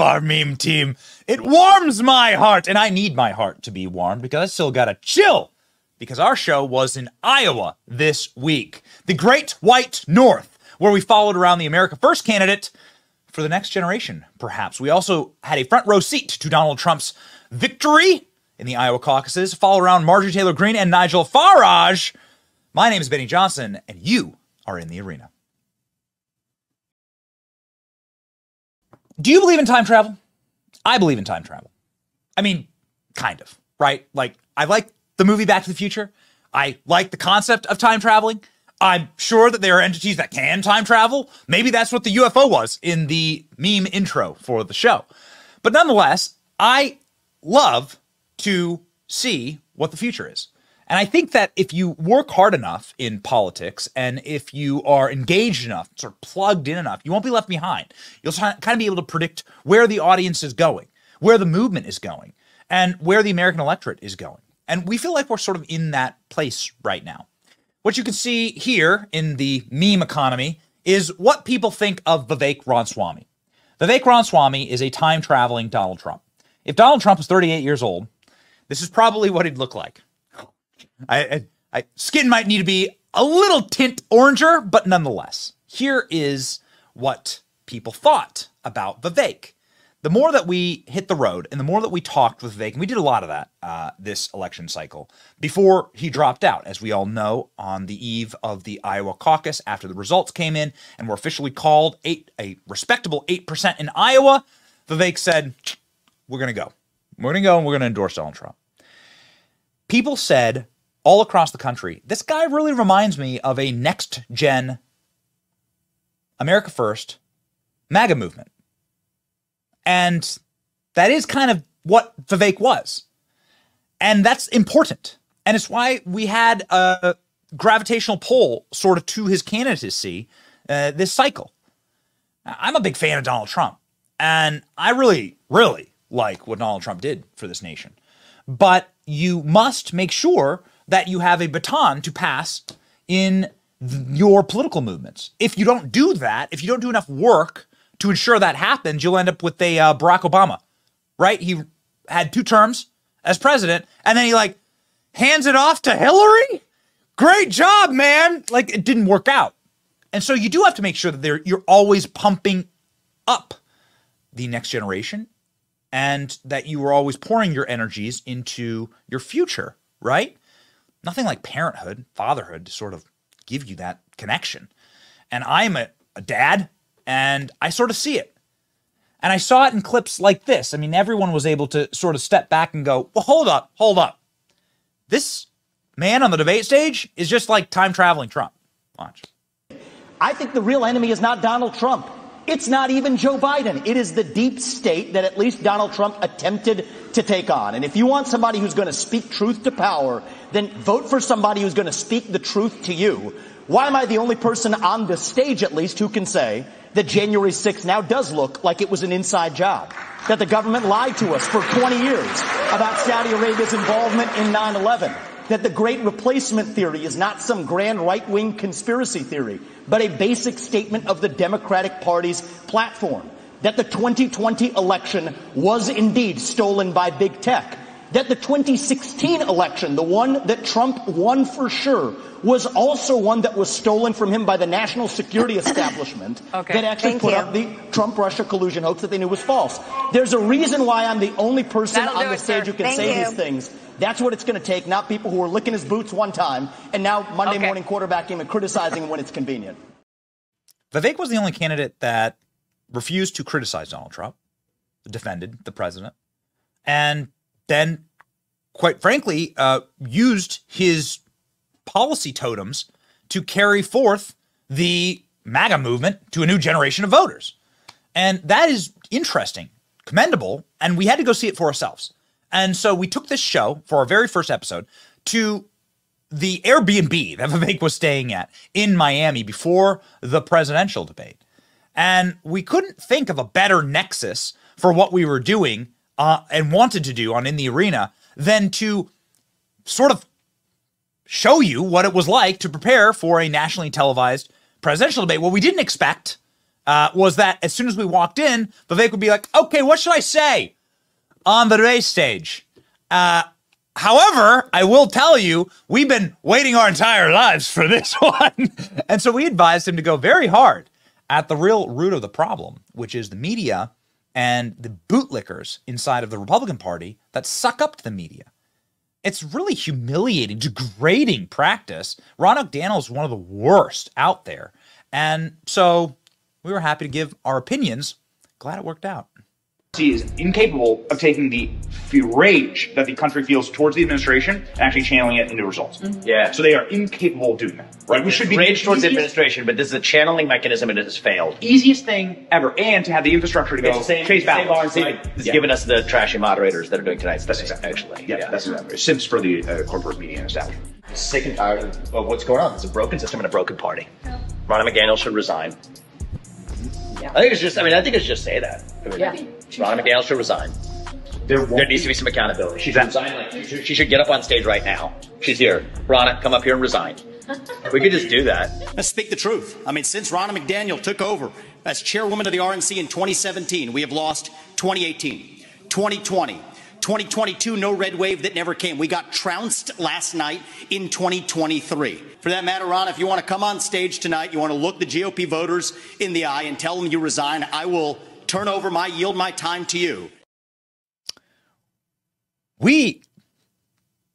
Our meme team. It warms my heart, and I need my heart to be warmed because I still got a chill. Because our show was in Iowa this week, the Great White North, where we followed around the America First candidate for the next generation, perhaps. We also had a front row seat to Donald Trump's victory in the Iowa caucuses, follow around Marjorie Taylor Greene and Nigel Farage. My name is Benny Johnson, and you are in the arena. Do you believe in time travel? I believe in time travel. I mean, kind of, right? Like, I like the movie Back to the Future. I like the concept of time traveling. I'm sure that there are entities that can time travel. Maybe that's what the UFO was in the meme intro for the show. But nonetheless, I love to see what the future is. And I think that if you work hard enough in politics and if you are engaged enough, sort of plugged in enough, you won't be left behind. You'll kind of be able to predict where the audience is going, where the movement is going, and where the American electorate is going. And we feel like we're sort of in that place right now. What you can see here in the meme economy is what people think of Vivek Ramaswamy. Vivek Ramaswamy is a time traveling Donald Trump. If Donald Trump was 38 years old, this is probably what he'd look like. I, I, I skin might need to be a little tint oranger, but nonetheless, here is what people thought about Vivek. The more that we hit the road and the more that we talked with Vivek, and we did a lot of that uh, this election cycle before he dropped out, as we all know, on the eve of the Iowa caucus after the results came in and were officially called eight, a respectable 8% in Iowa. Vivek said, We're going to go. We're going to go and we're going to endorse Donald Trump people said all across the country, this guy really reminds me of a next gen America First MAGA movement. And that is kind of what Vivek was. And that's important. And it's why we had a gravitational pull sort of to his candidacy uh, this cycle. I'm a big fan of Donald Trump. And I really, really like what Donald Trump did for this nation. But you must make sure that you have a baton to pass in your political movements. If you don't do that, if you don't do enough work to ensure that happens, you'll end up with a uh, Barack Obama, right? He had two terms as president, and then he like hands it off to Hillary. Great job, man! Like it didn't work out, and so you do have to make sure that you're always pumping up the next generation and that you are always pouring your energies into your future, right? Nothing like parenthood, fatherhood to sort of give you that connection. And I'm a, a dad and I sort of see it. And I saw it in clips like this. I mean, everyone was able to sort of step back and go, well, hold up, hold up. This man on the debate stage is just like time traveling Trump. Watch. I think the real enemy is not Donald Trump. It's not even Joe Biden. It is the deep state that at least Donald Trump attempted to take on. And if you want somebody who's going to speak truth to power, then vote for somebody who's going to speak the truth to you. Why am I the only person on the stage, at least, who can say that January 6th now does look like it was an inside job? That the government lied to us for 20 years about Saudi Arabia's involvement in 9-11? That the great replacement theory is not some grand right-wing conspiracy theory, but a basic statement of the Democratic Party's platform. That the 2020 election was indeed stolen by big tech. That the 2016 election, the one that Trump won for sure, was also one that was stolen from him by the national security establishment Okay, that actually thank put you. up the Trump-Russia collusion hoax that they knew was false. There's a reason why I'm the only person That'll on the it, stage sir. who can Thank say you. these things. That's what it's going to take, not people who are licking his boots one time and now Monday Okay. morning quarterbacking him and criticizing him when it's convenient. Vivek was the only candidate that refused to criticize Donald Trump, defended the president, and then, quite frankly, uh, used his policy totems to carry forth the MAGA movement to a new generation of voters. And that is interesting, commendable, and we had to go see it for ourselves. And so we took this show for our very first episode to the Airbnb that Vivek was staying at in Miami before the presidential debate. And we couldn't think of a better nexus for what we were doing uh, and wanted to do on In the Arena than to sort of show you what it was like to prepare for a nationally televised presidential debate. What we didn't expect uh, was that as soon as we walked in, Vivek would be like, okay, what should I say on the debate stage? Uh, however, I will tell you, we've been waiting our entire lives for this one. and so we advised him to go very hard at the real root of the problem, which is the media and the bootlickers inside of the Republican Party that suck up to the media. It's really humiliating, degrading practice. Ron McDaniel is one of the worst out there. And so we were happy to give our opinions. Glad it worked out. He is incapable of taking the rage that the country feels towards the administration and actually channeling it into results. Yeah. So they are incapable of doing that. Right? We should be rage towards the administration, but this is a channeling mechanism and it has failed. easiest thing ever, and to have the infrastructure to go It's the same, chase same ballots. RNC right? that's Yeah. giving us the trashy moderators that are doing tonight's That's exactly. actually. Yeah, that's exactly. Simps for the uh, corporate media establishment. sick and tired of, of what's going on. It's a broken system and a broken party. Ronna McDaniel should resign. Yeah. I think it's just. I mean, I think it's just say that. I mean, Yeah. Ronna McDaniel should resign. There, There needs to be some accountability. She should resign. Like, she, should, she should get up on stage right now. She's here. Ronna, come up here and resign. We could just do that. Let's speak the truth. I mean, since Ronna McDaniel took over as chairwoman of the RNC in 2017, we have lost 2018, 2020, 2022, no red wave that never came. We got trounced last night in 2023. For that matter, Ron, if you want to come on stage tonight, you want to look the GOP voters in the eye and tell them you resign, I will turn over my, yield my time to you. we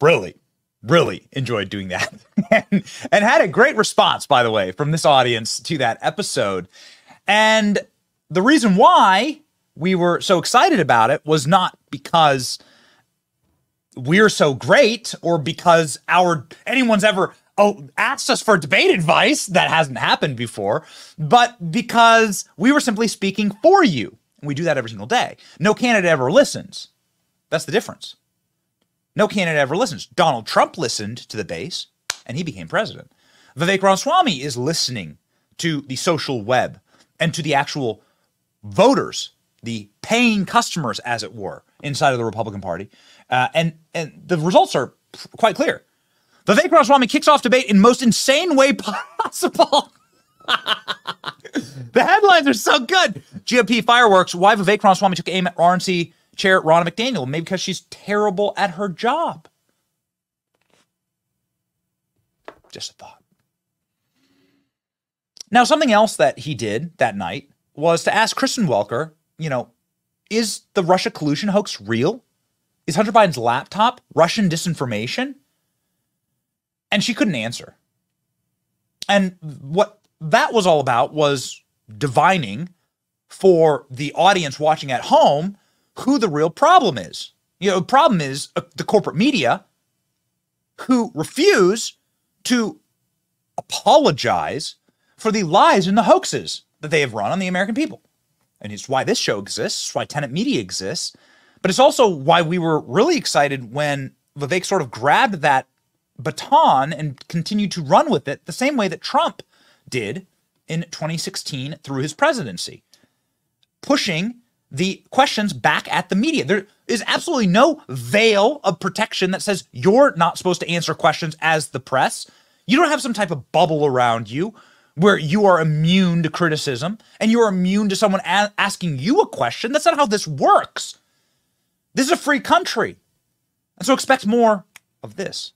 really, really enjoyed doing that and, and had a great response, by the way, from this audience to that episode. And the reason why we were so excited about it was not because we're so great or because our anyone's ever oh, asked us for debate advice that hasn't happened before, but because we were simply speaking for you. We do that every single day. No candidate ever listens. That's the difference. No candidate ever listens. Donald Trump listened to the base and he became president. Vivek Ramaswamy is listening to the social web and to the actual voters, the paying customers, as it were, inside of the Republican Party. Uh, and, and the results are quite clear. Vivek Ramaswamy kicks off debate in most insane way possible. the headlines are so good. GOP fireworks. Why Vivek Ramaswamy took aim at RNC chair Ronna McDaniel? Maybe because she's terrible at her job. Just a thought. Now, something else that he did that night was to ask Kristen Welker, you know, is the Russia collusion hoax real? Is Hunter Biden's laptop Russian disinformation? And she couldn't answer. And what that was all about was divining for the audience watching at home who the real problem is. You know, the problem is uh, the corporate media who refuse to apologize for the lies and the hoaxes that they have run on the American people. And it's why this show exists, why Tenet Media exists. But it's also why we were really excited when Vivek sort of grabbed that baton and continued to run with it the same way that Trump did in 2016 through his presidency, pushing the questions back at the media. There is absolutely no veil of protection that says you're not supposed to answer questions as the press. You don't have some type of bubble around you where you are immune to criticism and you are immune to someone a- asking you a question. That's not how this works. This is a free country. And so expect more of this.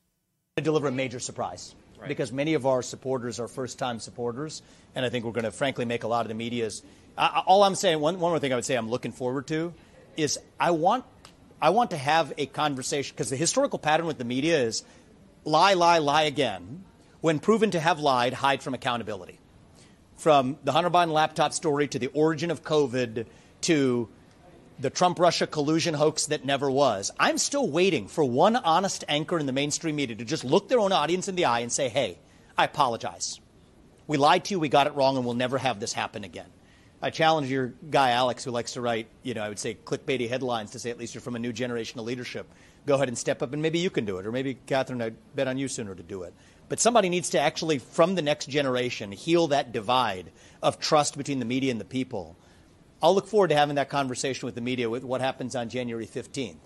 To deliver a major surprise because many of our supporters are first time supporters. And I think we're going to, frankly, make a lot of the media's. I- all I'm saying, one, one more thing I would say I'm looking forward to is I want, I want to have a conversation because the historical pattern with the media is lie, lie, lie again. When proven to have lied, hide from accountability. From the Hunter Biden laptop story to the origin of COVID to the Trump Russia collusion hoax that never was. I'm still waiting for one honest anchor in the mainstream media to just look their own audience in the eye and say, hey, I apologize. We lied to you, we got it wrong, and we'll never have this happen again. I challenge your guy Alex, who likes to write, you know, I would say clickbaity headlines to say at least you're from a new generation of leadership. Go ahead and step up, and maybe you can do it, or maybe Catherine, I bet on you sooner to do it. But somebody needs to actually, from the next generation, heal that divide of trust between the media and the people. I'll look forward to having that conversation with the media with what happens on January 15th.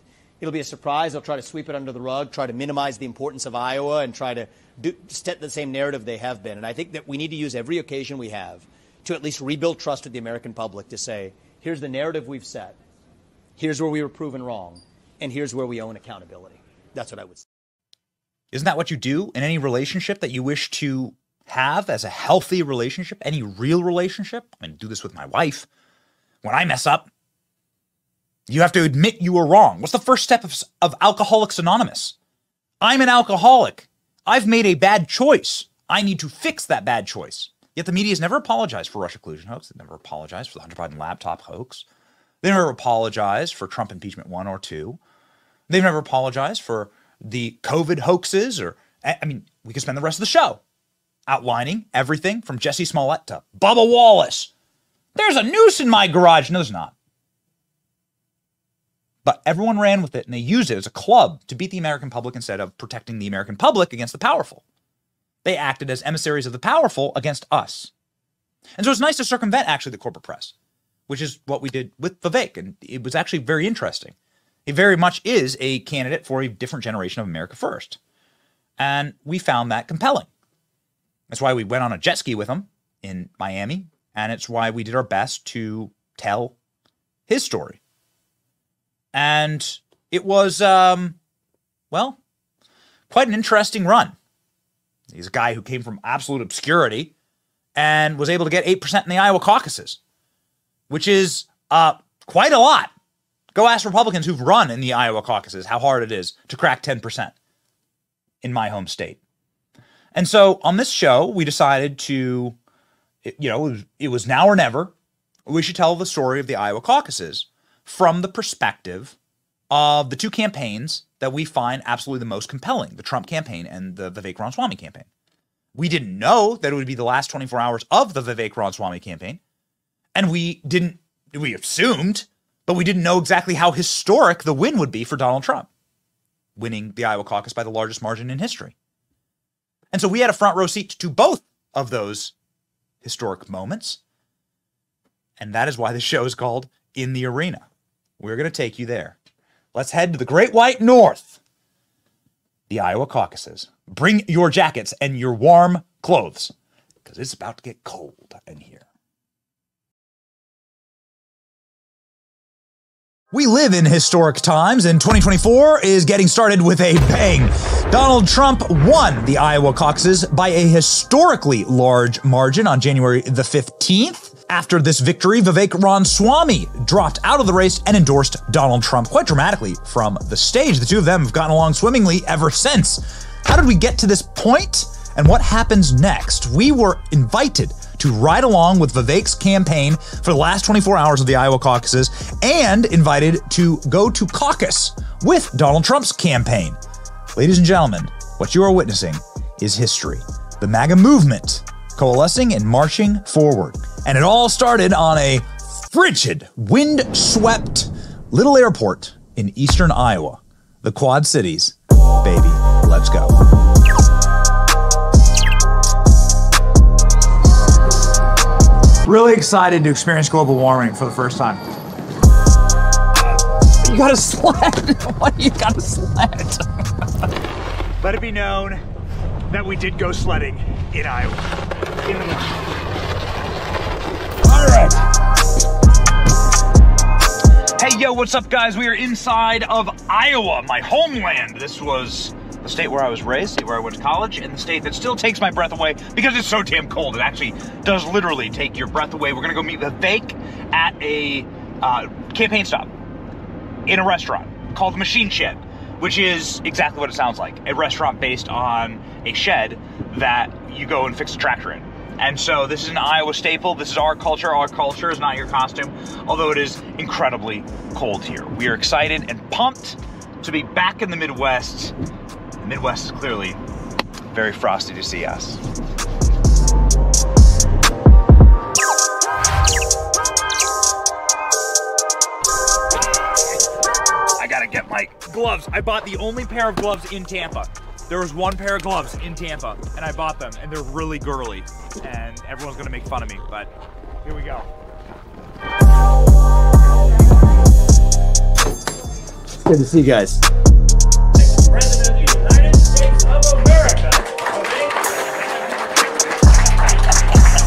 It'll be a surprise. I'll try to sweep it under the rug, try to minimize the importance of Iowa, and try to do, set the same narrative they have been. And I think that we need to use every occasion we have to at least rebuild trust with the American public to say, here's the narrative we've set, here's where we were proven wrong, and here's where we own accountability. That's what I would say. Isn't that what you do in any relationship that you wish to have as a healthy relationship, any real relationship? I mean, do this with my wife. When I mess up, you have to admit you were wrong. What's the first step of, of Alcoholics Anonymous? I'm an alcoholic. I've made a bad choice. I need to fix that bad choice. Yet the media has never apologized for Russia collusion hoax. They've never apologized for the Hunter Biden laptop hoax. They never apologized for Trump impeachment one or two. They've never apologized for the COVID hoaxes or, I mean, we could spend the rest of the show outlining everything from Jussie Smollett to Bubba Wallace. There's a noose in my garage. No, there's not. But everyone ran with it and they used it as a club to beat the American public instead of protecting the American public against the powerful. They acted as emissaries of the powerful against us. And so it's nice to circumvent actually the corporate press, which is what we did with Vivek. And it was actually very interesting. He very much is a candidate for a different generation of America First. And we found that compelling. That's why we went on a jet ski with him in Miami. And it's why we did our best to tell his story. And it was, um, well, quite an interesting run. He's a guy who came from absolute obscurity and was able to get 8% in the Iowa caucuses, which is uh, quite a lot. Go ask Republicans who've run in the Iowa caucuses how hard it is to crack 10% in my home state. And so on this show, we decided to, you know, it was, it was now or never. We should tell the story of the Iowa caucuses from the perspective of the two campaigns that we find absolutely the most compelling the Trump campaign and the Vivek Ramaswamy campaign. We didn't know that it would be the last 24 hours of the Vivek Ramaswamy campaign. And we didn't, we assumed, but we didn't know exactly how historic the win would be for Donald Trump, winning the Iowa caucus by the largest margin in history. And so we had a front row seat to both of those historic moments. And that is why the show is called In the Arena. We're going to take you there. Let's head to the Great White North, the Iowa caucuses. Bring your jackets and your warm clothes because it's about to get cold in here. We live in historic times, and 2024 is getting started with a bang. Donald Trump won the Iowa caucuses by a historically large margin on January the 15th. After this victory, Vivek Ramaswamy dropped out of the race and endorsed Donald Trump quite dramatically from the stage. The two of them have gotten along swimmingly ever since. How did we get to this point, and what happens next? We were invited to ride along with Vivek's campaign for the last 24 hours of the Iowa caucuses and invited to go to caucus with Donald Trump's campaign. Ladies and gentlemen, what you are witnessing is history. The MAGA movement coalescing and marching forward. And it all started on a frigid, wind swept little airport in eastern Iowa, the Quad Cities. Baby, let's go. Really excited to experience global warming for the first time. You got a sled? Why you got a sled? Let it be known that we did go sledding in Iowa. In the All right. Hey, yo, what's up, guys? We are inside of Iowa, my homeland. This was the state where I was raised, state where I went to college, and the state that still takes my breath away because it's so damn cold. It actually does literally take your breath away. We're gonna go meet Vivek at a uh, campaign stop in a restaurant called the Machine Shed, which is exactly what it sounds like a restaurant based on a shed that you go and fix a tractor in. And so this is an Iowa staple. This is our culture. Our culture is not your costume, although it is incredibly cold here. We are excited and pumped to be back in the Midwest. The Midwest is clearly very frosty to see us. I gotta get my gloves. I bought the only pair of gloves in Tampa. There was one pair of gloves in Tampa, and I bought them, and they're really girly. And everyone's gonna make fun of me, but here we go. It's good to see you guys. States of America.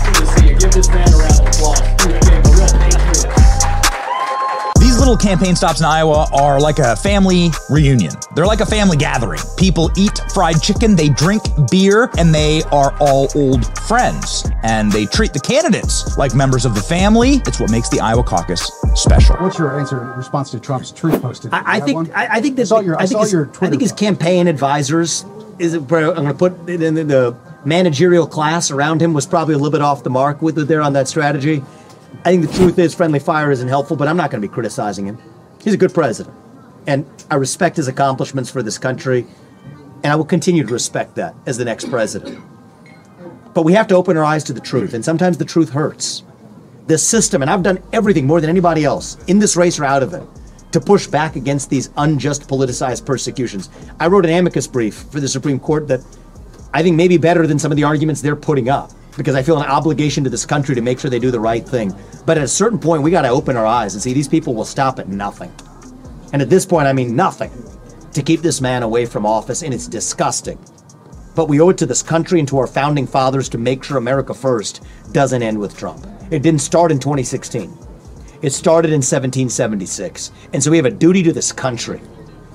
Good to see you. Give this man a round of applause. He became a real patriot. These little campaign stops in Iowa are like a family reunion. They're like a family gathering. People eat fried chicken, they drink beer, and they are all old friends. And they treat the candidates like members of the family. It's what makes the Iowa caucus special. What's your answer in response to Trump's truth posted? I, I think one? I, I think that I saw your, I think saw his, your I think his campaign advisors is it, I'm going to put in the, the managerial class around him was probably a little bit off the mark with it there on that strategy. I think the truth is friendly fire isn't helpful, but I'm not going to be criticizing him. He's a good president, and I respect his accomplishments for this country, and I will continue to respect that as the next president. But we have to open our eyes to the truth, and sometimes the truth hurts this system, and I've done everything more than anybody else in this race or out of it to push back against these unjust politicized persecutions. I wrote an amicus brief for the Supreme Court that I think may be better than some of the arguments they're putting up because I feel an obligation to this country to make sure they do the right thing. But at a certain point, we got to open our eyes and see these people will stop at nothing. And at this point, I mean nothing to keep this man away from office, and it's disgusting. But we owe it to this country and to our founding fathers to make sure America First doesn't end with Trump. It didn't start in 2016. It started in 1776. And so we have a duty to this country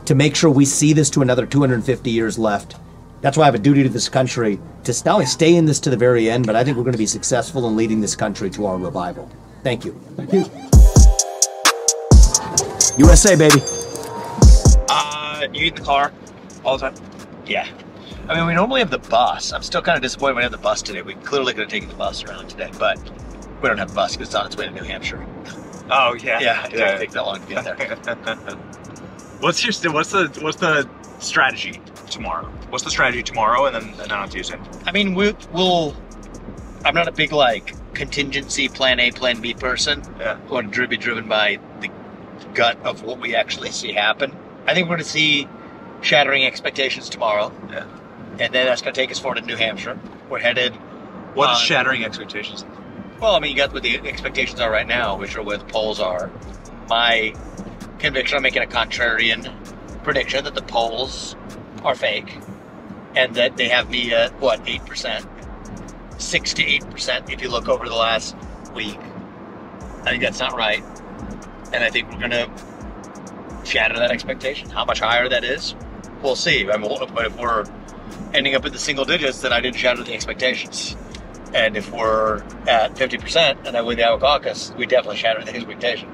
to make sure we see this to another 250 years left. That's why I have a duty to this country to not only stay in this to the very end, but I think we're going to be successful in leading this country to our revival. Thank you. Thank you. USA, baby. Uh, you eat in the car all the time? Yeah. I mean, we normally have the bus. I'm still kind of disappointed we didn't have the bus today. We clearly could have taken the bus around today, but we don't have the bus because it's on its way to New Hampshire. Oh yeah, Yeah, it doesn't take that long to get there. What's your what's the what's the strategy tomorrow? What's the strategy tomorrow, and then and then on Tuesday? I mean, we, we'll. I'm not a big like contingency plan A, plan B person. Yeah. I want to be driven by the gut of what we actually see happen. I think we're going to see shattering expectations tomorrow, Yeah. and then that's going to take us forward to New Hampshire. We're headed. What is shattering expectations? Well, I mean, you got what the expectations are right now, which are where the polls are. My conviction, I'm making a contrarian prediction that the polls are fake and that they have me at, what, 8%? 6 to 8% if you look over the last week. I think that's not right. And I think we're going to shatter that expectation. How much higher that is, we'll see. I mean, but if we're ending up in the single digits, then I didn't shatter the expectations. And if we're at 50% and I win the Iowa caucus, we definitely shatter the expectation.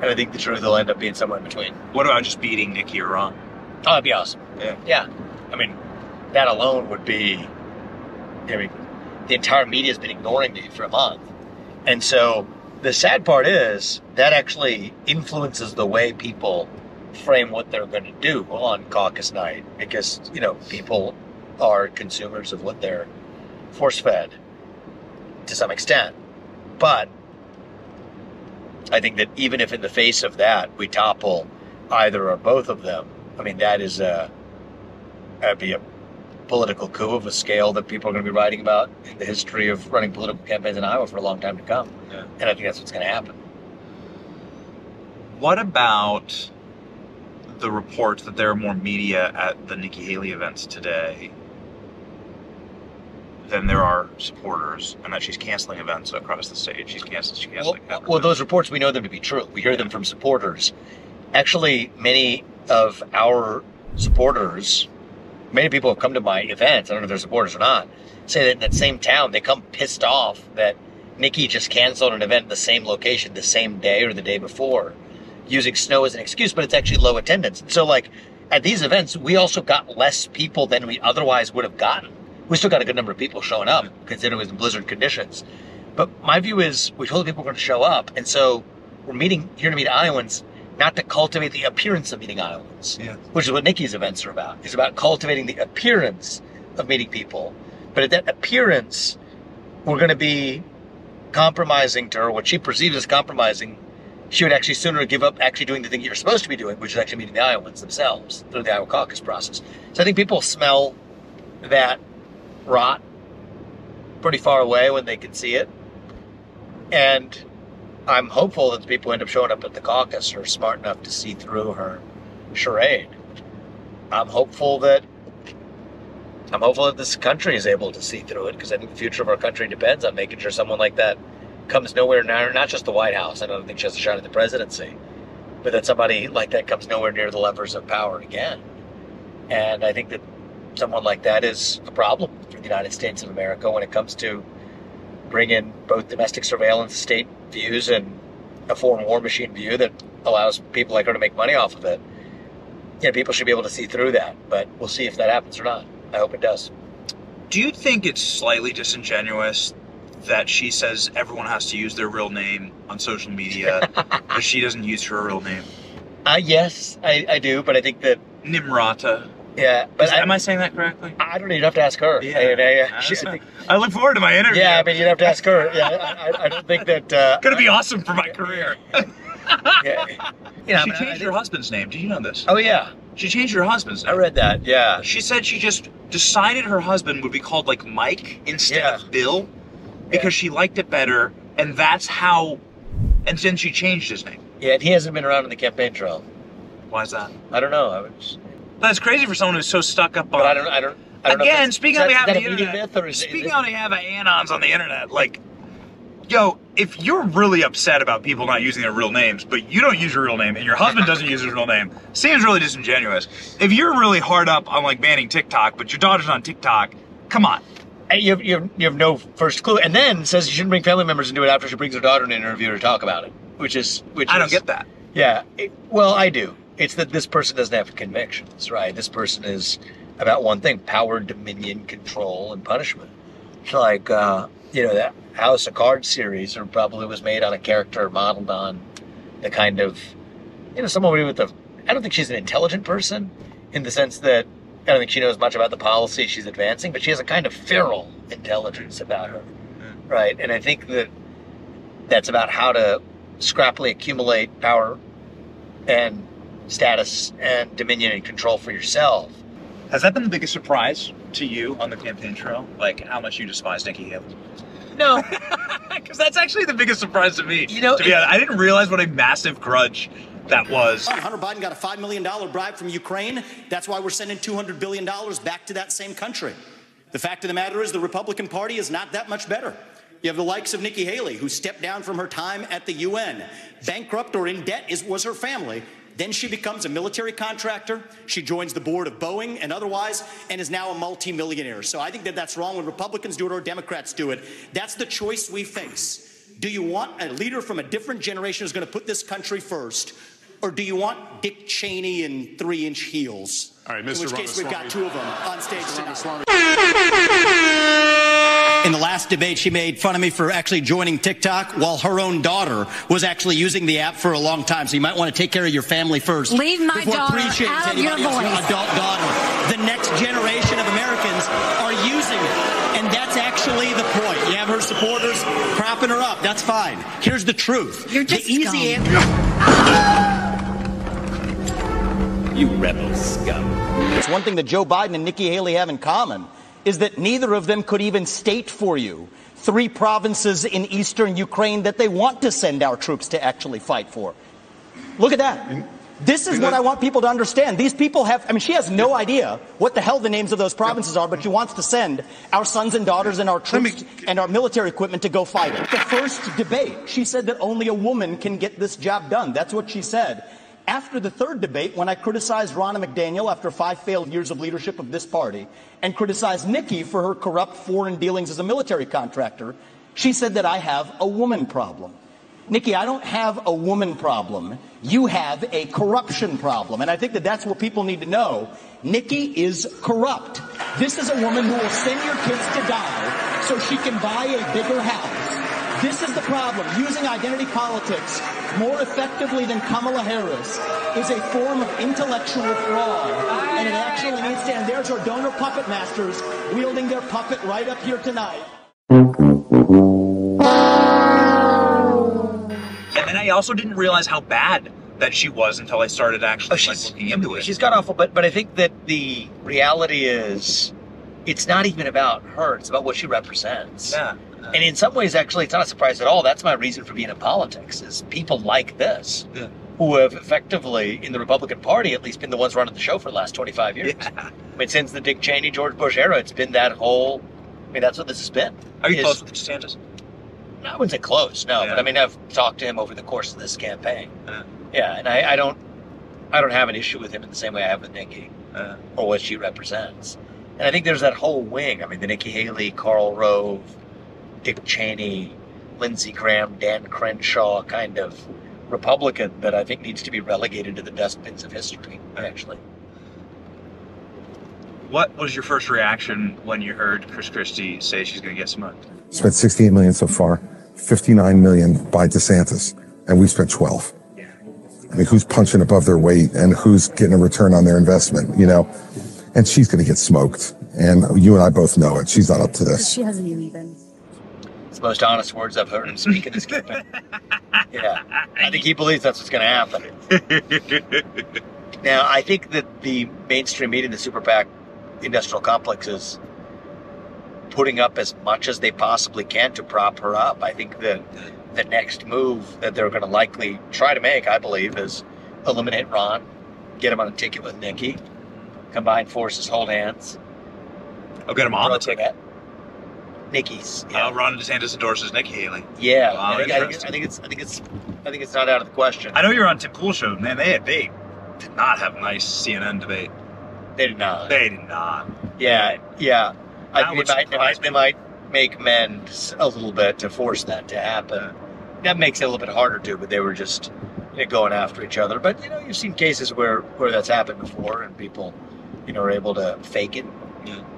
And I think the truth will end up being somewhere in between. What about just beating Nikki or Ron? Oh, that'd be awesome. Yeah. Yeah. I mean, that alone would be. I mean, the entire media has been ignoring me for a month. And so the sad part is that actually influences the way people frame what they're going to do on caucus night because, you know, people are consumers of what they're force fed to some extent. But I think that even if in the face of that we topple either or both of them, I mean, that is a, that'd be a political coup of a scale that people are going to be writing about in the history of running political campaigns in Iowa for a long time to come. Yeah. And I think that's what's going to happen. What about the reports that there are more media at the Nikki Haley events today than there are supporters, and that she's canceling events across the state? She's canceling. She's Well, canceling. well, those reports, we know them to be true. We hear them from supporters. Actually, many of our supporters, many people have come to my events, I don't know if they're supporters or not, say that in that same town, they come pissed off that Nikki just canceled an event in the same location the same day or the day before, using snow as an excuse, but it's actually low attendance. So, like, at these events, we also got less people than we otherwise would have gotten we still got a good number of people showing up, considering it was in blizzard conditions. But my view is we told the people we're going to show up, and so we're meeting here to meet Iowans, not to cultivate the appearance of meeting Iowans, Yeah. which is what Nikki's events are about. It's about cultivating the appearance of meeting people. But at that appearance, we're going to be compromising to her what she perceives as compromising. She would actually sooner give up actually doing the thing you're supposed to be doing, which is actually meeting the Iowans themselves through the Iowa caucus process. So I think people smell that rot pretty far away when they can see it. And I'm hopeful that the people who end up showing up at the caucus are smart enough to see through her charade. I'm hopeful that I'm hopeful that this country is able to see through it because I think the future of our country depends on making sure someone like that comes nowhere near not just the White House. I don't think she has a shot at the presidency, but that somebody like that comes nowhere near the levers of power again. And I think that someone like that is a problem for the United States of America when it comes to bring in both domestic surveillance state views and a foreign war machine view that allows people like her to make money off of it. Yeah, people should be able to see through that, but we'll see if that happens or not. I hope it does. Do you think it's slightly disingenuous that she says everyone has to use their real name on social media, but she doesn't use her real name? Uh, yes, I, I do, but I think that Nimrata. Yeah. But Is- I, am I saying that correctly? I don't know. You'd have to ask her. Yeah. I, I, I she- I think- I look forward to my interview. yeah, I mean, you'd have to ask her. Yeah, I, I- I don't think that. Uh, gonna be awesome for my career. yeah. You know, she mean, changed her husband's name. Did you know this? Oh yeah, She changed her husband's I read that. Yeah. She said she just decided her husband would be called like Mike instead Yeah. of Bill because she liked it better, and that's how. And then she changed his name. Yeah, and he hasn't been around in the campaign trail. Why is that? I don't know. I was, That's crazy for someone who's so stuck up on. but I don't. I don't. I don't Again, speaking on behalf of the internet, speaking on behalf of anons on the internet, like, yo, if you're really upset about people not using their real names, but you don't use your real name and your husband doesn't use his real name, seems really disingenuous. If you're really hard up on like banning TikTok, but your daughter's on TikTok, come on. Hey, You have, you, have, you have no first clue, and then says you shouldn't bring family members into it after she brings her daughter in an interview to talk about it, which is which I don't is- get that. Yeah. It- well, I do. It's that this person doesn't have convictions, right? This person is about one thing: power, dominion, control, and punishment. It's like uh, you know that House of Cards series, or probably was made on a character modeled on the kind of you know someone with a. I don't think she's an intelligent person in the sense that I don't think she knows much about the policy she's advancing, but she has a kind of feral intelligence about her, right? And I think that that's about how to scrappily accumulate power and status and dominion and control for yourself. Has that been the biggest surprise to you on the campaign trail? Like how much you despise Nikki Haley? No, Because that's actually the biggest surprise to me. You know, to be honest, I didn't realize what a massive grudge that was. Hunter Biden got a $5 million bribe from Ukraine. That's why we're sending $200 billion back to that same country. The fact of the matter is, the Republican Party is not that much better. You have the likes of Nikki Haley, who stepped down from her time at the UN. Bankrupt or in debt is, was her family. Then she becomes a military contractor. She joins the board of Boeing and otherwise, and is now a multimillionaire. So I think that that's wrong when Republicans do it or Democrats do it. That's the choice we face. Do you want a leader from a different generation who's going to put this country first? Or do you want Dick Cheney in three inch heels? All right, Mr. In which case, we've got two of them on stage tonight. Ramaswamy. In the last debate, she made fun of me for actually joining TikTok while her own daughter was actually using the app for a long time. So you might want to take care of your family first. Leave my daughter out of your anybody else, voice. adult daughter. The next generation of Americans are using it. And that's actually the point. You have her supporters propping her up. That's fine. Here's the truth. You're just the easy scum. answer. You rebel scum. It's one thing that Joe Biden and Nikki Haley have in common is that neither of them could even state for you three provinces in eastern Ukraine that they want to send our troops to actually fight for. Look at that. This is what I want people to understand. These people have, I mean, she has no idea what the hell the names of those provinces are, but she wants to send our sons and daughters and our troops and our military equipment to go fight it. The first debate, she said that only a woman can get this job done. That's what she said. After the third debate, when I criticized Ronna McDaniel after five failed years of leadership of this party and criticized Nikki for her corrupt foreign dealings as a military contractor, she said that I have a woman problem. Nikki, I don't have a woman problem. You have a corruption problem. And I think that that's what people need to know. Nikki is corrupt. This is a woman who will send your kids to die so she can buy a bigger house. This is the problem. Using identity politics more effectively than Kamala Harris is a form of intellectual fraud. And it actually needs to end. There's our donor puppet masters wielding their puppet right up here tonight. And then I also didn't realize how bad that she was until I started actually oh, like, she's, looking into it. she's got awful, but but I think that the reality is, it's not even about her. It's about what she represents. Yeah. And in some ways, actually, it's not a surprise at all. That's my reason for being in politics: is people like this, Yeah. who have effectively, in the Republican Party, at least, been the ones running the show for the last twenty-five years. Yeah. I mean, since the Dick Cheney, George Bush era, it's been that whole. I mean, that's what this has been. Are you Is- close with DeSantis? I wouldn't say close, no, Yeah. but I mean, I've talked to him over the course of this campaign. Yeah. Yeah, and I, I don't, I don't have an issue with him in the same way I have with Nikki or what she represents. And I think there's that whole wing. I mean, the Nikki Haley, Karl Rove, Dick Cheney, Lindsey Graham, Dan Crenshaw kind of Republican that I think needs to be relegated to the dustbins of history. Actually, what was your first reaction when you heard Chris Christie say she's going to get smoked? Spent 68 million so far, 59 million by DeSantis, and we spent 12. I mean, who's punching above their weight and who's getting a return on their investment, you know? And she's going to get smoked. And you and I both know it. She's not up to this. She hasn't even been. It's the most honest words I've heard him speak in this campaign. yeah, I think he believes that's what's going to happen. Now, I think that the mainstream media, the super PAC industrial complex, is putting up as much as they possibly can to prop her up. I think that the next move that they're going to likely try to make, I believe, is eliminate Ron, get him on a ticket with Nikki, combine forces, hold hands. I'll get him on the ticket. Nikki's. Uh, Ron DeSantis endorses Nikki Haley. Yeah, Wow, I, think, I, think. I think it's I think it's I think it's not out of the question. I know you're on Tim Pool show, man. They had, they did not have a nice CNN debate. They did not. They did not. Yeah, yeah. I That think they might, they, might, they might make amends a little bit to force that to happen. That makes it a little bit harder too, but they were just you know, going after each other. But you know, you've seen cases where where that's happened before, and people, you know, are able to fake it,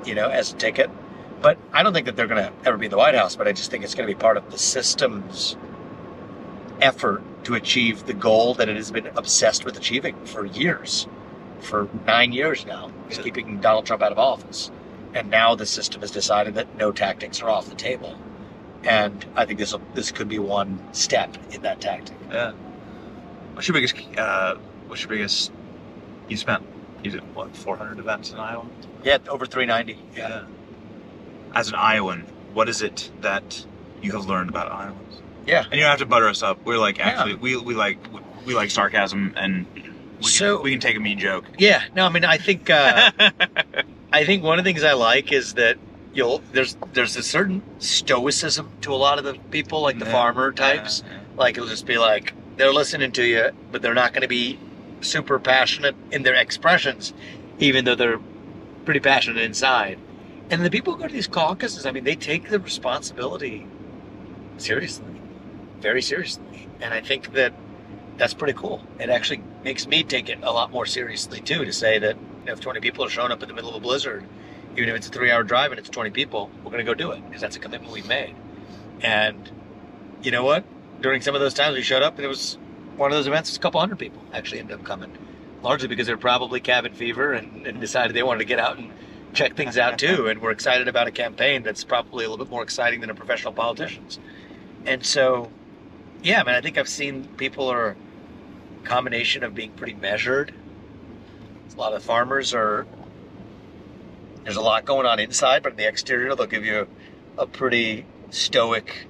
you know, as a ticket. But I don't think that they're going to ever be in the White House. But I just think it's going to be part of the system's effort to achieve the goal that it has been obsessed with achieving for years, for nine years now, is keeping Donald Trump out of office. And now the system has decided that no tactics are off the table. And I think this this could be one step in that tactic. Yeah. What's your biggest? Uh, what's your biggest? You spent you did what 400 events in Iowa? Yeah, over 390. Yeah. As an Iowan, what is it that you have learned about Iowans? Yeah. And you don't have to butter us up. We're like actually we we like we like sarcasm and we So- can, we can take a mean joke. Yeah, no, I mean, I think uh, I think one of the things I like is that you'll there's there's a certain stoicism to a lot of the people, like the Yeah, farmer types. Like it'll just be like they're listening to you, but they're not going to be super passionate in their expressions, even though they're pretty passionate inside. And the people who go to these caucuses, I mean, they take the responsibility seriously, very seriously, and I think that that's pretty cool. It actually makes me take it a lot more seriously too. To say that if 20 people are showing up in the middle of a blizzard, even if it's a three-hour drive and it's 20 people, we're going to go do it because that's a commitment we've made. And you know what? During some of those times we showed up, and it was one of those events. A couple hundred people actually ended up coming, largely because they're probably cabin fever and, and decided they wanted to get out and check things out too. And we're excited about a campaign that's probably a little bit more exciting than a professional politician's. And so, yeah, I mean, I think I've seen people are combination of being pretty measured. A lot of farmers are. There's a lot going on inside, but in the exterior, they'll give you a, a pretty stoic,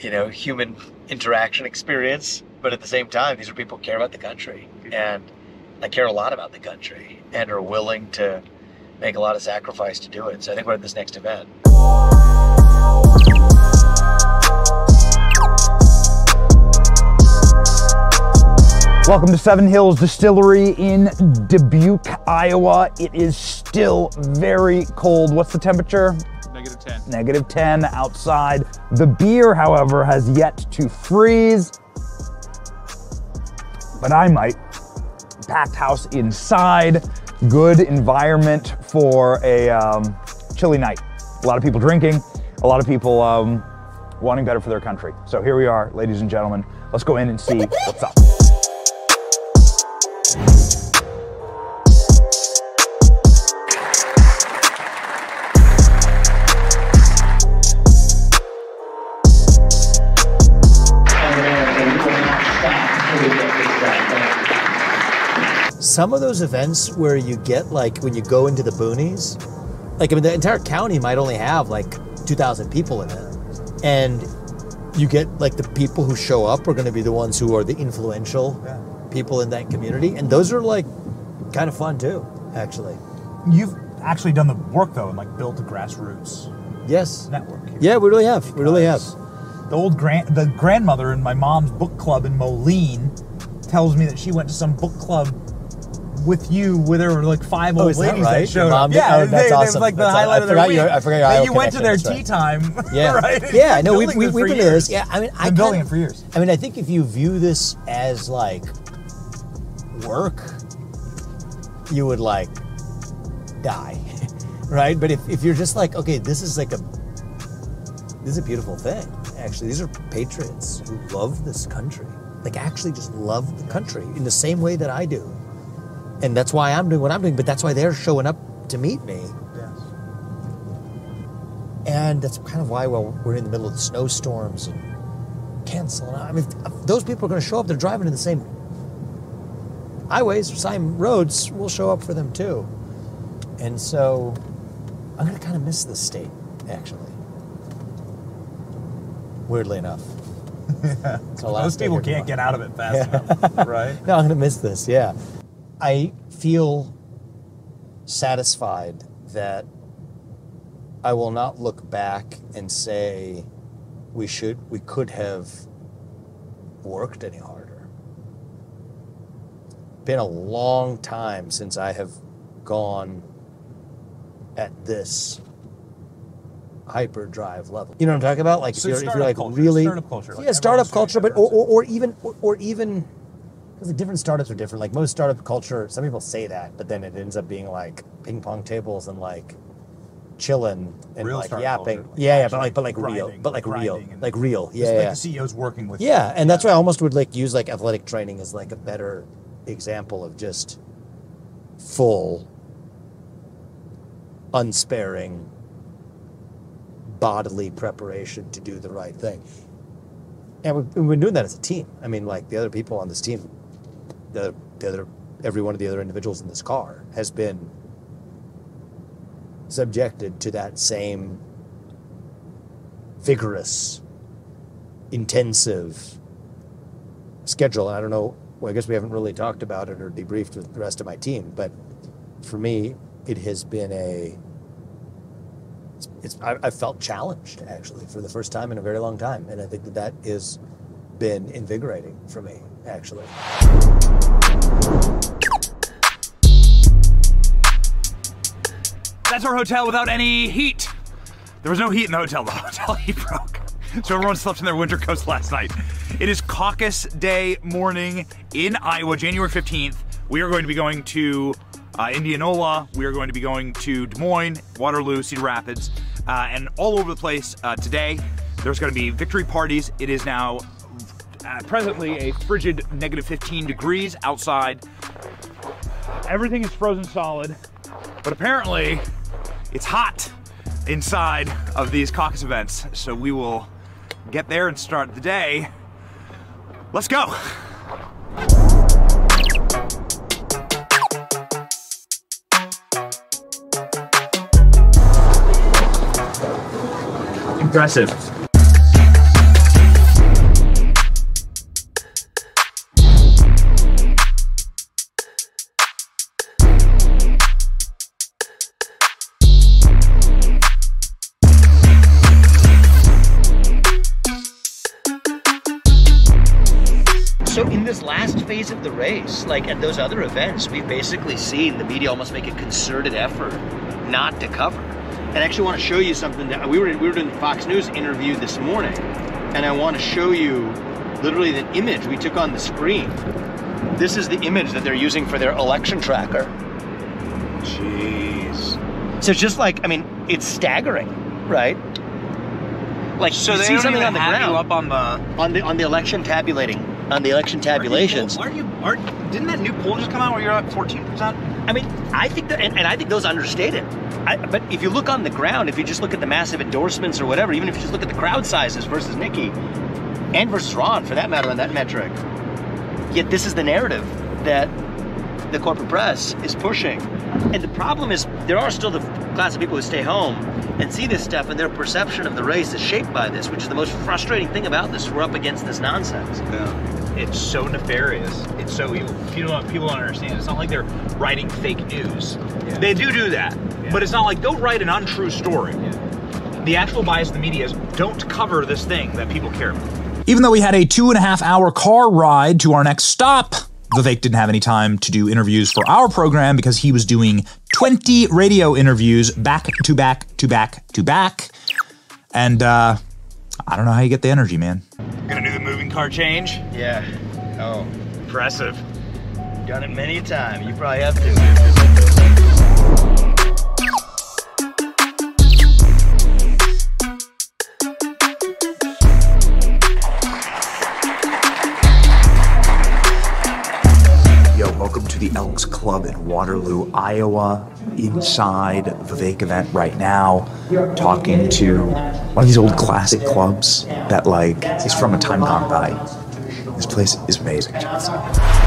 you know, human interaction experience. But at the same time, these are people who care about the country, and I care a lot about the country, and are willing to make a lot of sacrifice to do it. So I think we're at this next event. Welcome to Seven Hills Distillery in Dubuque, Iowa. It is still very cold. What's the temperature? Negative 10. Negative 10 outside. The beer, however, has yet to freeze. But I might. Packed house inside. Good environment for a um, chilly night. A lot of people drinking, a lot of people um, wanting better for their country. So here we are, ladies and gentlemen. Let's go in and see what's up. Some of those events where you get like when you go into the boonies, like I mean, the entire county might only have like 2,000 people in it, and you get like the people who show up are going to be the ones who are the influential people in that community, and those are like kind of fun too, actually. You've actually done the work though and like built a grassroots Yes. network. here. Yeah, we really have. We really have. The old grand, the grandmother in my mom's book club in Moline tells me that she went to some book club with you, where there were like five oh, old is that ladies right? that showed up. did? Yeah, Oh, that's they- awesome. like the That's- highlight I of their forgot week. your- I forgot your That you went to their tea that's time. Yeah, right? yeah. No, we've, we've been to this. Yeah, I mean, I Been building it for years. I mean, I think if you view this as like work, you would like die, right? But if, if you're just like, okay, this is like a this is a beautiful thing. Actually, these are patriots who love this country, like actually just love the country in the same way that I do, and that's why I'm doing what I'm doing. But that's why they're showing up to meet me. Yes. And that's kind of why well, we're in the middle of the snowstorms and canceling. I mean, if those people are going to show up. They're driving in the same highways or same roads. We'll show up for them too. And so I'm going to kind of miss this state, actually. Weirdly enough. The Most people can't get out of it fast enough, right? No, I'm gonna miss this. Yeah, I feel satisfied that I will not look back and say we should, we could have worked any harder. Been a long time since I have gone at this hyperdrive level. You know what I'm talking about? Like So if you're, if you're like culture, really startup culture, like yeah, startup culture, but or, or, or even or, or even because the different startups are different. Like most startup culture, some people say that, but then it ends up being like ping pong tables and like chilling and Real like yapping. culture, like yeah, yeah, but like but like real, but like real, like real. It's Yeah, like yeah. the CEO's working with Yeah, and that's why I almost would like use like athletic training as like a better example of just full, unsparing bodily preparation to do the right thing. And we've, we've been doing that as a team. I mean, like the other people on this team, the, the other, every one of the other individuals in this car has been subjected to that same vigorous, intensive schedule. And I don't know, well, I guess we haven't really talked about it or debriefed with the rest of my team, but for me, it has been a it's, it's I, I felt challenged actually for the first time in a very long time, and I think that that has been invigorating for me actually. That's our hotel without any heat. There was no heat in the hotel. The hotel heat broke. So everyone slept in their winter coats last night. It is caucus day morning in Iowa, January 15th. We are going to be going to uh, Indianola. We are going to be going to Des Moines, Waterloo, Cedar Rapids, uh, and all over the place uh, today. There's going to be victory parties. It is now uh, presently a frigid negative 15 degrees outside. Everything is frozen solid, but apparently it's hot inside of these caucus events. So we will get there and start the day. Let's go. Impressive. Like at those other events, we've basically seen the media almost make a concerted effort not to cover. And I actually want to show you something that we were we were doing the Fox News interview this morning, and I want to show you literally the image we took on the screen. This is the image that they're using for their election tracker. Jeez. So it's just like I mean, it's staggering, right? Like So you they see don't something even on the have ground you up on the on the on the election tabulating on the election tabulations. Aren't you? Aren't, didn't that new poll just come out where you're at 14 percent? I mean, I think that, and, and I think those understated. I, but if you look on the ground, if you just look at the massive endorsements or whatever, even if you just look at the crowd sizes versus Nikki and versus Ron, for that matter, on that metric, yet this is the narrative that the corporate press is pushing. And the problem is, there are still the class of people who stay home and see this stuff, and their perception of the race is shaped by this, which is the most frustrating thing about this. We're up against this nonsense. It's so nefarious. It's so evil. People don't, people don't understand. It's not like they're writing fake news. They do do that, but it's not like they'll write an untrue story. The actual bias of the media is don't cover this thing that people care about. Even though we had a two and a half hour car ride to our next stop, Vivek didn't have any time to do interviews for our program because he was doing 20 radio interviews back to back to back to back. And uh, I don't know how you get the energy, man. Gonna do the moving car change. Yeah. Oh, Impressive. done it many a time. You probably have to. Welcome to the Elks Club in Waterloo, Iowa. Inside the Vivek event right now, talking to one of these old classic clubs that like is from a time gone by. This place is amazing. Check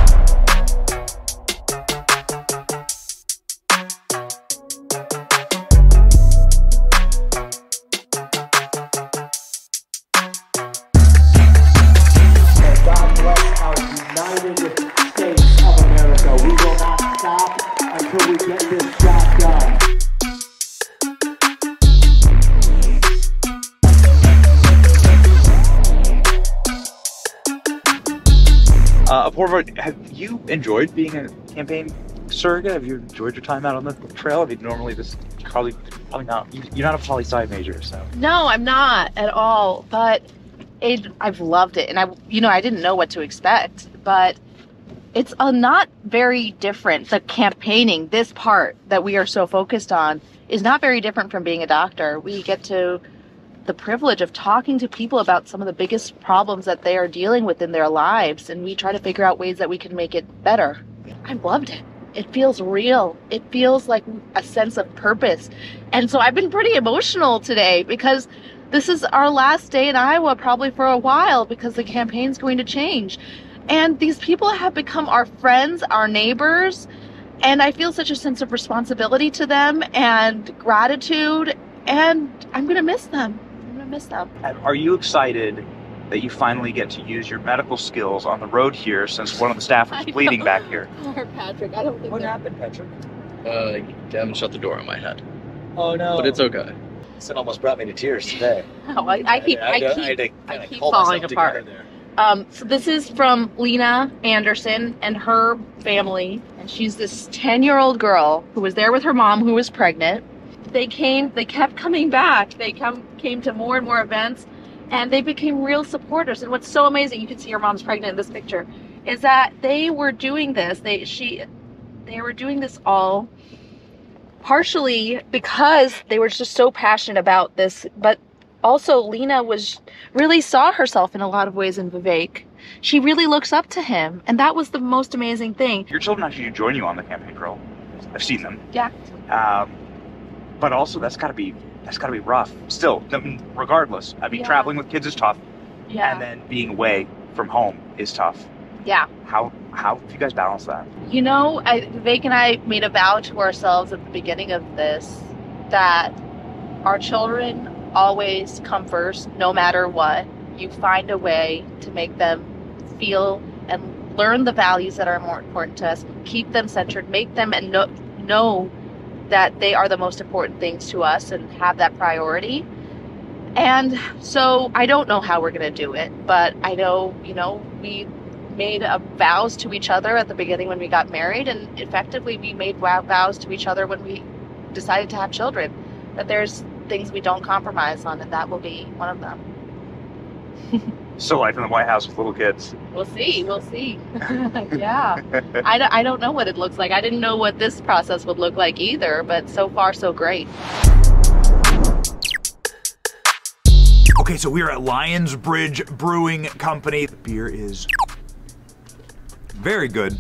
Have you enjoyed being a campaign surrogate? Have you enjoyed your time out on the trail? I mean, normally this probably probably not. you- You're not a poli sci major, so. No, I'm not at all. But it, I've loved it, and I, you know, I didn't know what to expect, but it's a not very different. The campaigning, this part that we are so focused on, is not very different from being a doctor. We get to the privilege of talking to people about some of the biggest problems that they are dealing with in their lives, and we try to figure out ways that we can make it better. I loved it. It feels real. It feels like a sense of purpose. And so I've been pretty emotional today because this is our last day in Iowa, probably for a while, because the campaign's going to change. And these people have become our friends, our neighbors, and I feel such a sense of responsibility to them and gratitude, and I'm going to miss them. I'm going to miss them. Are you excited that you finally get to use your medical skills on the road here since one of the staff I is bleeding back here? Poor Patrick. I don't think What happened, Patrick? Uh, Devin shut the door on my head. Oh no! But it's okay. It almost brought me to tears today. Oh, I, I keep, I, had to- keep, had to I kinda keep pull falling myself apart. there. Um, so this is from Lena Anderson and her family, and she's this ten-year-old girl who was there with her mom, who was pregnant. They came, they kept coming back. They come, came to more and more events, and they became real supporters. And what's so amazing, you can see her mom's pregnant in this picture, is that they were doing this. They, she, they were doing this all partially because they were just so passionate about this, but also Lena was really saw herself in a lot of ways in Vivek. She really looks up to him, and that was the most amazing thing. Your children actually do join you on the campaign trail. I've seen them. Yeah. Um, but also, that's got to be that's got to be rough. Still, regardless. I mean, Yeah. traveling with kids is tough, Yeah. and then being away from home is tough. Yeah. How how do you guys balance that? You know, I, Vivek and I made a vow to ourselves at the beginning of this that our children always come first, no matter what. You find a way to make them feel and learn the values that are more important to us. Keep them centered. Make them and know, know that they are the most important things to us and have that priority. And so I don't know how we're going to do it, but I know, you know, we made vows to each other at the beginning when we got married, and effectively we made vow- vows to each other when we decided to have children. That there's things we don't compromise on, and that will be one of them. Still life in the White House with little kids. We'll see. We'll see. yeah. I, don't- I don't know what it looks like. I didn't know what this process would look like either, but so far, so great. Okay, so we are at Lions Bridge Brewing Company. The beer is very good.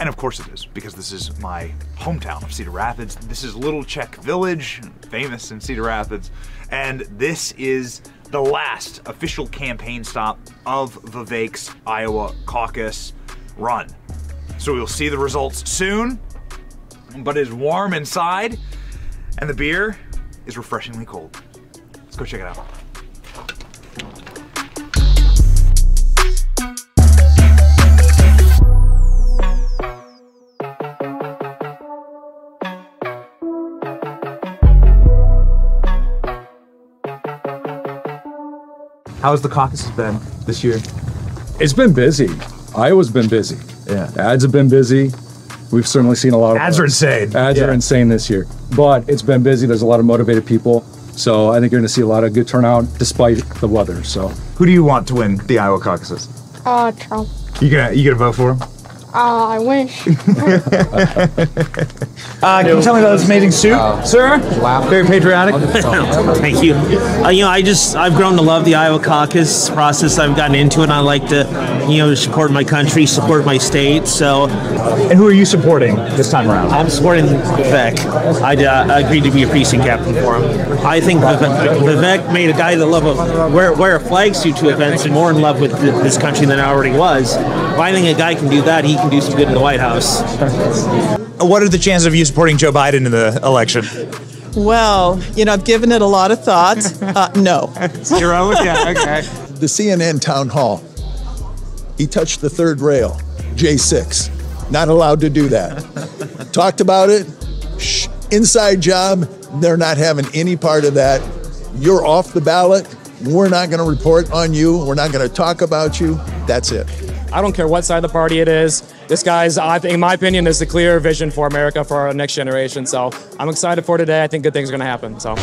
And of course it is, because this is my hometown of Cedar Rapids. This is Little Czech Village, famous in Cedar Rapids. And this is the last official campaign stop of Vivek's Iowa caucus run. So we'll see the results soon, but it is warm inside, and the beer is refreshingly cold. Let's go check it out. How's the caucus been this year? It's been busy. Iowa's been busy. Yeah. Ads have been busy. We've certainly seen a lot of Ads are insane. Ads Yeah. are insane this year. But it's been busy. There's a lot of motivated people. So I think you're going to see a lot of good turnout despite the weather. So Who do you want to win the Iowa caucuses? Uh, Trump. You gonna you gonna vote for him? Uh, I wish. Uh, can you tell me about this amazing suit, sir? Very patriotic. Thank you. Uh, you know, I just I've grown to love the Iowa caucus process. I've gotten into it. and I like to, you know, support my country, support my state. So, and who are you supporting this time around? I'm supporting Vivek. I uh, agreed to be a precinct captain for him. I think Vivek, Vivek made a guy that love of wear wear a flag suit to events and more in love with this country than I already was. If I think a guy can do that, he can do some good in the White House. What are the chances of you supporting Joe Biden in the election? Well, you know, I've given it a lot of thought. Uh, no. Zero? Yeah, okay. The CNN town hall. He touched the third rail, J6. Not allowed to do that. Talked about it. Shh, inside job. They're not having any part of that. You're off the ballot. We're not going to report on you. We're not going to talk about you. That's it. I don't care what side of the party it is. This guy's, I think, in my opinion, is the clear vision for America for our next generation. So I'm excited for today. I think good things are going to happen. So.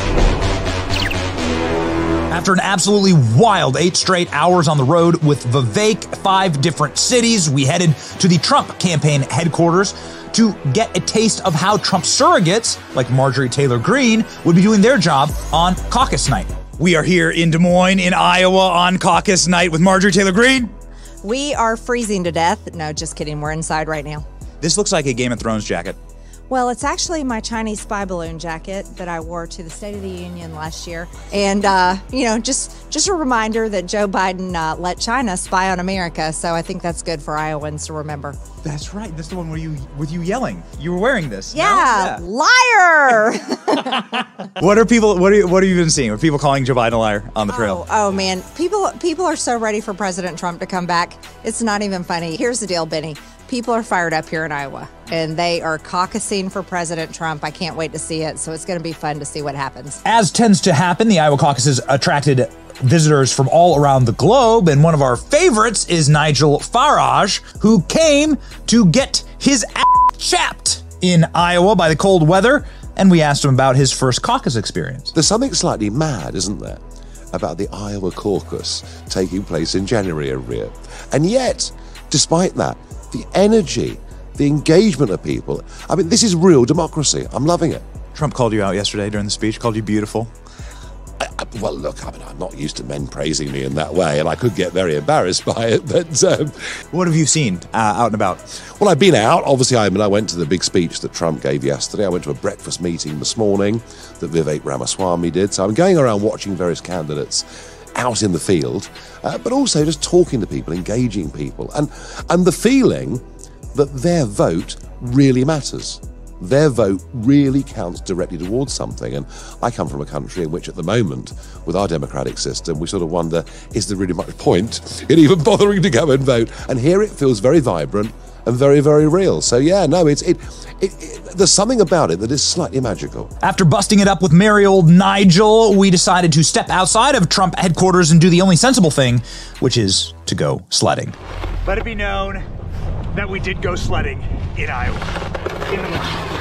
After an absolutely wild eight straight hours on the road with Vivek, five different cities, we headed to the Trump campaign headquarters to get a taste of how Trump surrogates, like Marjorie Taylor Greene, would be doing their job on caucus night. We are here in Des Moines, in Iowa, on caucus night with Marjorie Taylor Greene. We are freezing to death. No, just kidding. We're inside right now. This looks like a Game of Thrones jacket. Well, it's actually my Chinese spy balloon jacket that I wore to the State of the Union last year, and uh, you know, just just a reminder that Joe Biden uh, let China spy on America. So I think that's good for Iowans to remember. That's right. That's the one where you with you yelling. You were wearing this. no? Yeah, liar. What are people? What are you, what have you been seeing? Are people calling Joe Biden a liar on the trail? Oh, oh man, people people are so ready for President Trump to come back. It's not even funny. Here's the deal, Benny. People are fired up here in Iowa, and they are caucusing for President Trump. I can't wait to see it. So it's going to be fun to see what happens. As tends to happen, the Iowa caucuses attracted visitors from all around the globe, and one of our favorites is Nigel Farage, who came to get his ass chapped in Iowa by the cold weather. And we asked him about his first caucus experience. There's something slightly mad, isn't there, about the Iowa caucus taking place in January every year. And yet, despite that, the energy, the engagement of people, I mean, this is real democracy. I'm loving it. Trump called you out yesterday during the speech, called you beautiful. I, I, well, look, I mean, I'm not used to men praising me in that way, and I could get very embarrassed by it. But um, what have you seen uh, out and about? Well, I've been out. Obviously, I mean, I went to the big speech that Trump gave yesterday. I went to a breakfast meeting this morning that Vivek Ramaswamy did. So I'm going around watching various candidates out in the field, uh, but also just talking to people, engaging people, and and the feeling that their vote really matters. Their vote really counts directly towards something. And I come from a country in which, at the moment, with our democratic system, we sort of wonder is there really much point in even bothering to go and vote? And here it feels very vibrant and very, very real. So, yeah, no, it's it, it, it there's something about it that is slightly magical. After busting it up with merry old Nigel, we decided to step outside of Trump headquarters and do the only sensible thing, which is to go sledding. Let it be known that we did go sledding in Iowa. In the woods.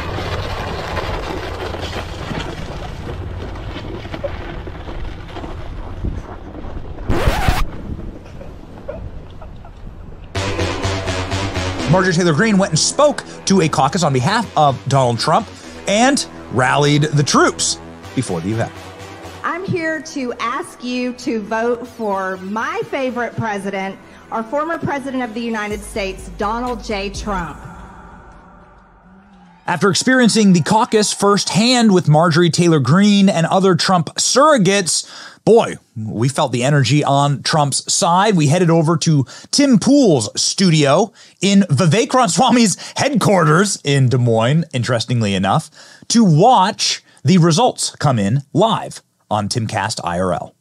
Marjorie Taylor Greene went and spoke to a caucus on behalf of Donald Trump and rallied the troops before the event. I'm here to ask you to vote for my favorite president, our former president of the United States, Donald J. Trump. After experiencing the caucus firsthand with Marjorie Taylor Greene and other Trump surrogates, boy, we felt the energy on Trump's side. We headed over to Tim Pool's studio in Vivek Ramaswamy's headquarters in Des Moines, interestingly enough, to watch the results come in live on Timcast IRL.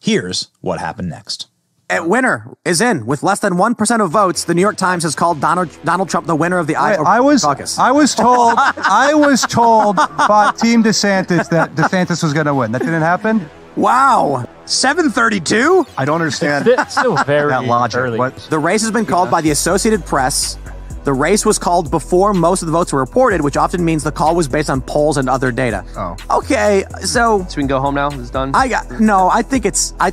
Here's what happened next. A winner is in with less than one percent of votes. The New York Times has called Donald Donald Trump the winner of the Iowa I was caucus. I was told I was told by Team DeSantis that DeSantis was going to win. That didn't happen. Wow, seven thirty-two. I don't understand It's still very that logic. early. What? The race has been called by the Associated Press. The race was called before most of the votes were reported, which often means the call was based on polls and other data. Oh. Okay, so So we can go home now. It's done. I got no. I think it's I.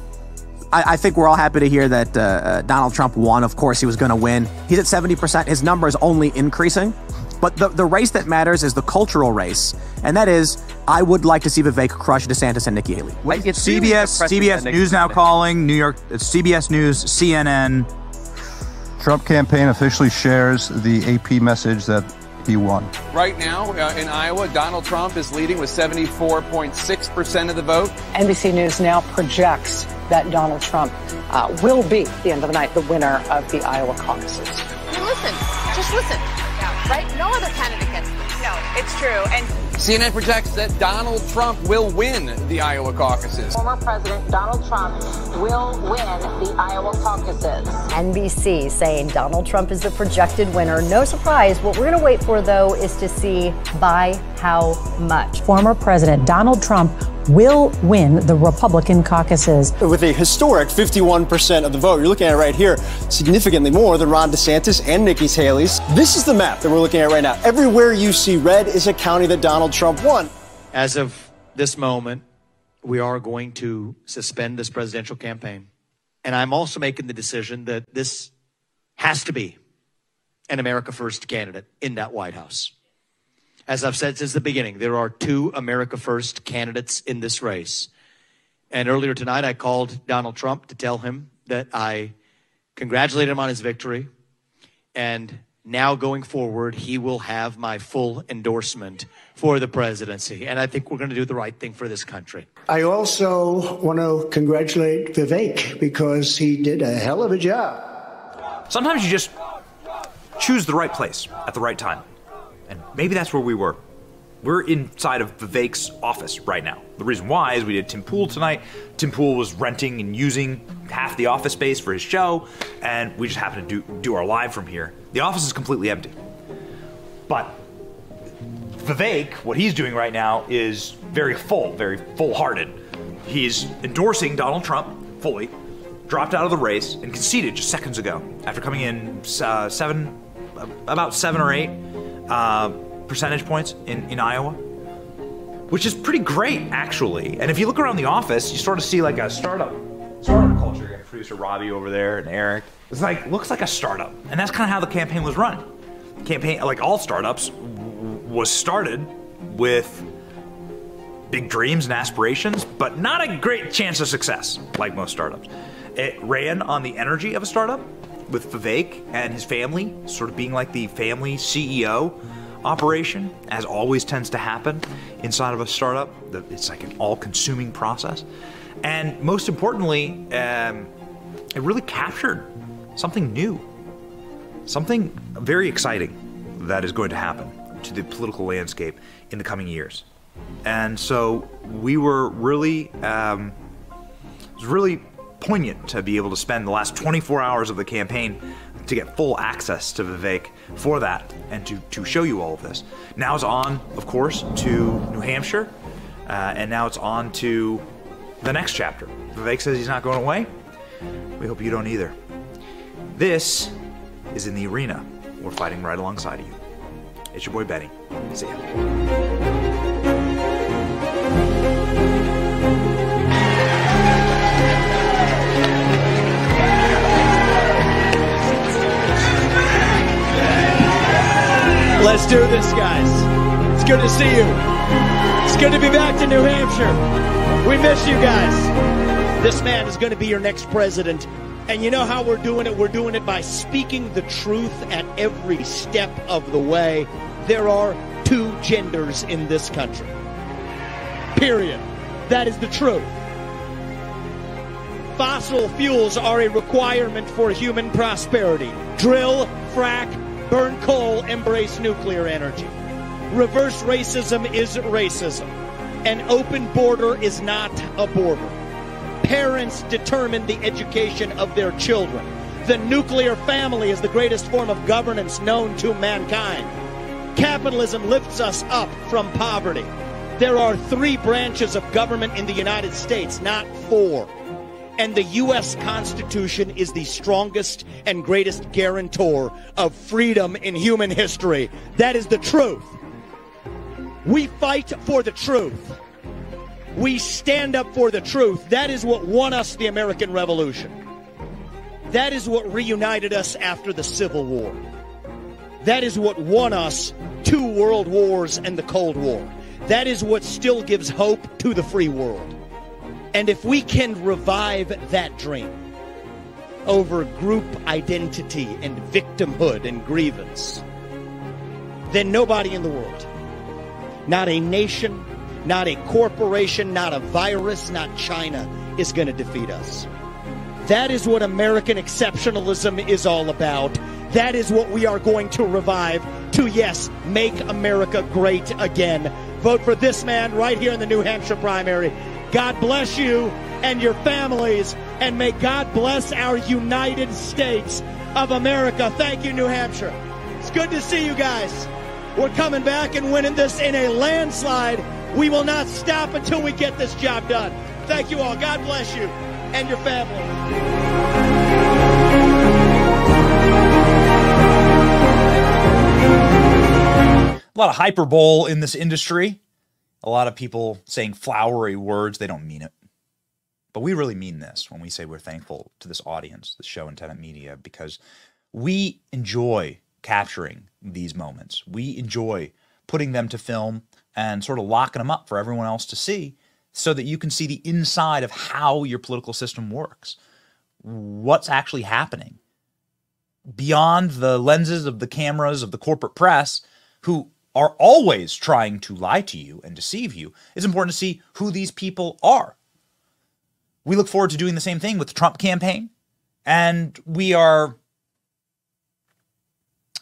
I, I think we're all happy to hear that uh, uh, Donald Trump won. Of course, he was going to win. He's at seventy percent. His number is only increasing. But the, the race that matters is the cultural race, and that is I would like to see Vivek crush DeSantis and Nikki Haley. CBS, CBS News now calling New York. It's CBS News, CNN. Trump campaign officially shares the AP message that he won. Right now uh, in Iowa, Donald Trump is leading with 74.6% of the vote. NBC News now projects that Donald Trump uh, will be, at the end of the night, the winner of the Iowa caucuses. I mean, listen, just listen. Right? No other candidate gets this. No, it's true. And CNN projects that Donald Trump will win the Iowa caucuses. Former President Donald Trump will win the Iowa caucuses. NBC saying Donald Trump is the projected winner. No surprise. What we're going to wait for, though, is to see by how much. Former President Donald Trump will win the Republican caucuses. With a historic 51% of the vote, you're looking at it right here, significantly more than Ron DeSantis and Nikki Haley's. This is the map that we're looking at right now. Everywhere you see red is a county that Donald Trump won. As of this moment, we are going to suspend this presidential campaign. And I'm also making the decision that this has to be an America First candidate in that White House. As I've said since the beginning, there are two America First candidates in this race. And earlier tonight, I called Donald Trump to tell him that I congratulated him on his victory. And now going forward, he will have my full endorsement for the presidency. And I think we're going to do the right thing for this country. I also want to congratulate Vivek because he did a hell of a job. Sometimes you just choose the right place at the right time. And maybe that's where we were. We're inside of Vivek's office right now. The reason why is we did Tim Pool tonight. Tim Pool was renting and using half the office space for his show, and we just happened to do, do our live from here. The office is completely empty. But Vivek, what he's doing right now is very full, very full hearted. He's endorsing Donald Trump fully, dropped out of the race, and conceded just seconds ago after coming in uh, seven, about seven or eight uh, percentage points in, in Iowa, which is pretty great, actually. And if you look around the office, you sort of see like a startup startup culture. You got producer Robbie over there and Eric. It's like looks like a startup, and that's kind of how the campaign was run. Campaign, like all startups, was started with big dreams and aspirations, but not a great chance of success, like most startups. It ran on the energy of a startup, with Vivek and his family sort of being like the family CEO operation, as always tends to happen inside of a startup. It's like an all consuming process. And most importantly, um, it really captured something new, something very exciting that is going to happen to the political landscape in the coming years. And so we were really, um, it was really poignant to be able to spend the last 24 hours of the campaign to get full access to Vivek for that and to, to show you all of this. Now it's on, of course, to New Hampshire, uh, and now it's on to the next chapter. Vivek says he's not going away. We hope you don't either. This is in the arena. We're fighting right alongside of you. It's your boy Benny. See ya. Let's do this, guys. It's good to see you. It's good to be back to New Hampshire. We miss you guys. This man is going to be your next president. And you know how we're doing it? We're doing it by speaking the truth at every step of the way. There are two genders in this country. Period. That is the truth. Fossil fuels are a requirement for human prosperity. Drill, frack, burn coal, embrace nuclear energy. Reverse racism is racism. An open border is not a border. Parents determine the education of their children. The nuclear family is the greatest form of governance known to mankind. Capitalism lifts us up from poverty. There are three branches of government in the United States, not four. And the U.S. Constitution is the strongest and greatest guarantor of freedom in human history. That is the truth. We fight for the truth. We stand up for the truth. That is what won us the American Revolution. That is what reunited us after the Civil War. That is what won us two world wars and the Cold War. That is what still gives hope to the free world. And if we can revive that dream over group identity and victimhood and grievance, then nobody in the world, not a nation, not a corporation, not a virus, not China, is going to defeat us. That is what American exceptionalism is all about. That is what we are going to revive to, yes, make America great again. Vote for this man right here in the New Hampshire primary. God bless you and your families, and may God bless our United States of America. Thank you, New Hampshire. It's good to see you guys. We're coming back and winning this in a landslide. We will not stop until we get this job done. Thank you all. God bless you and your family. A lot of hyperbole in this industry. A lot of people saying flowery words. They don't mean it. But we really mean this when we say we're thankful to this audience, the show and Tenet Media, because we enjoy capturing these moments. We enjoy putting them to film and sort of locking them up for everyone else to see so that you can see the inside of how your political system works, what's actually happening beyond the lenses of the cameras of the corporate press who are always trying to lie to you and deceive you. It's important to see who these people are. We look forward to doing the same thing with the Trump campaign, and we are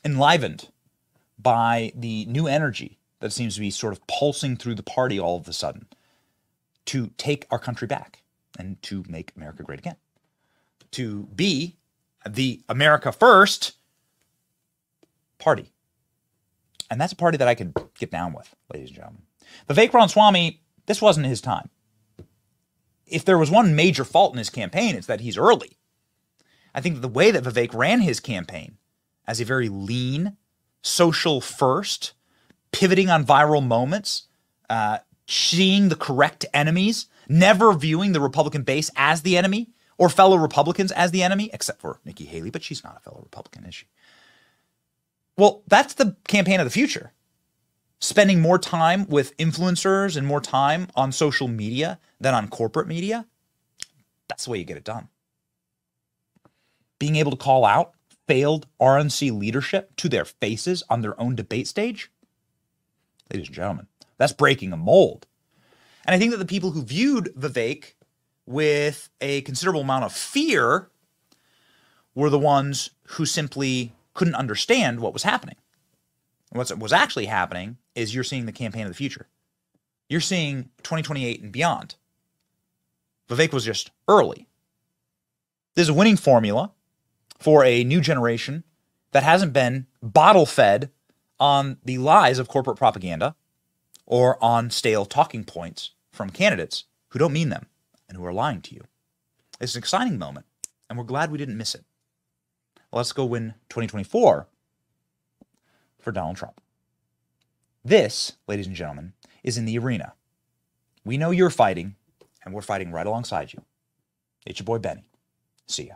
enlivened by the new energy that seems to be sort of pulsing through the party all of a sudden to take our country back and to make America great again. To be the America First party. And that's a party that I could get down with, ladies and gentlemen. The Vivek Ramaswamy, this wasn't his time. If there was one major fault in his campaign, it's that he's early. I think the way that Vivek ran his campaign as a very lean, social first, pivoting on viral moments, uh, seeing the correct enemies, never viewing the Republican base as the enemy or fellow Republicans as the enemy, except for Nikki Haley, but she's not a fellow Republican, is she? Well, that's the campaign of the future. Spending more time with influencers and more time on social media than on corporate media. That's the way you get it done. Being able to call out failed RNC leadership to their faces on their own debate stage. Ladies and gentlemen, that's breaking a mold. And I think that the people who viewed Vivek with a considerable amount of fear were the ones who simply couldn't understand what was happening. What was actually happening is you're seeing the campaign of the future. You're seeing 2028 and beyond. Vivek was just early. There's a winning formula for a new generation that hasn't been bottle fed on the lies of corporate propaganda or on stale talking points from candidates who don't mean them and who are lying to you. It's an exciting moment, and we're glad we didn't miss it. Let's go win 2024 for Donald Trump. This, ladies and gentlemen, is in the arena. We know you're fighting, and we're fighting right alongside you. It's your boy Benny. See ya.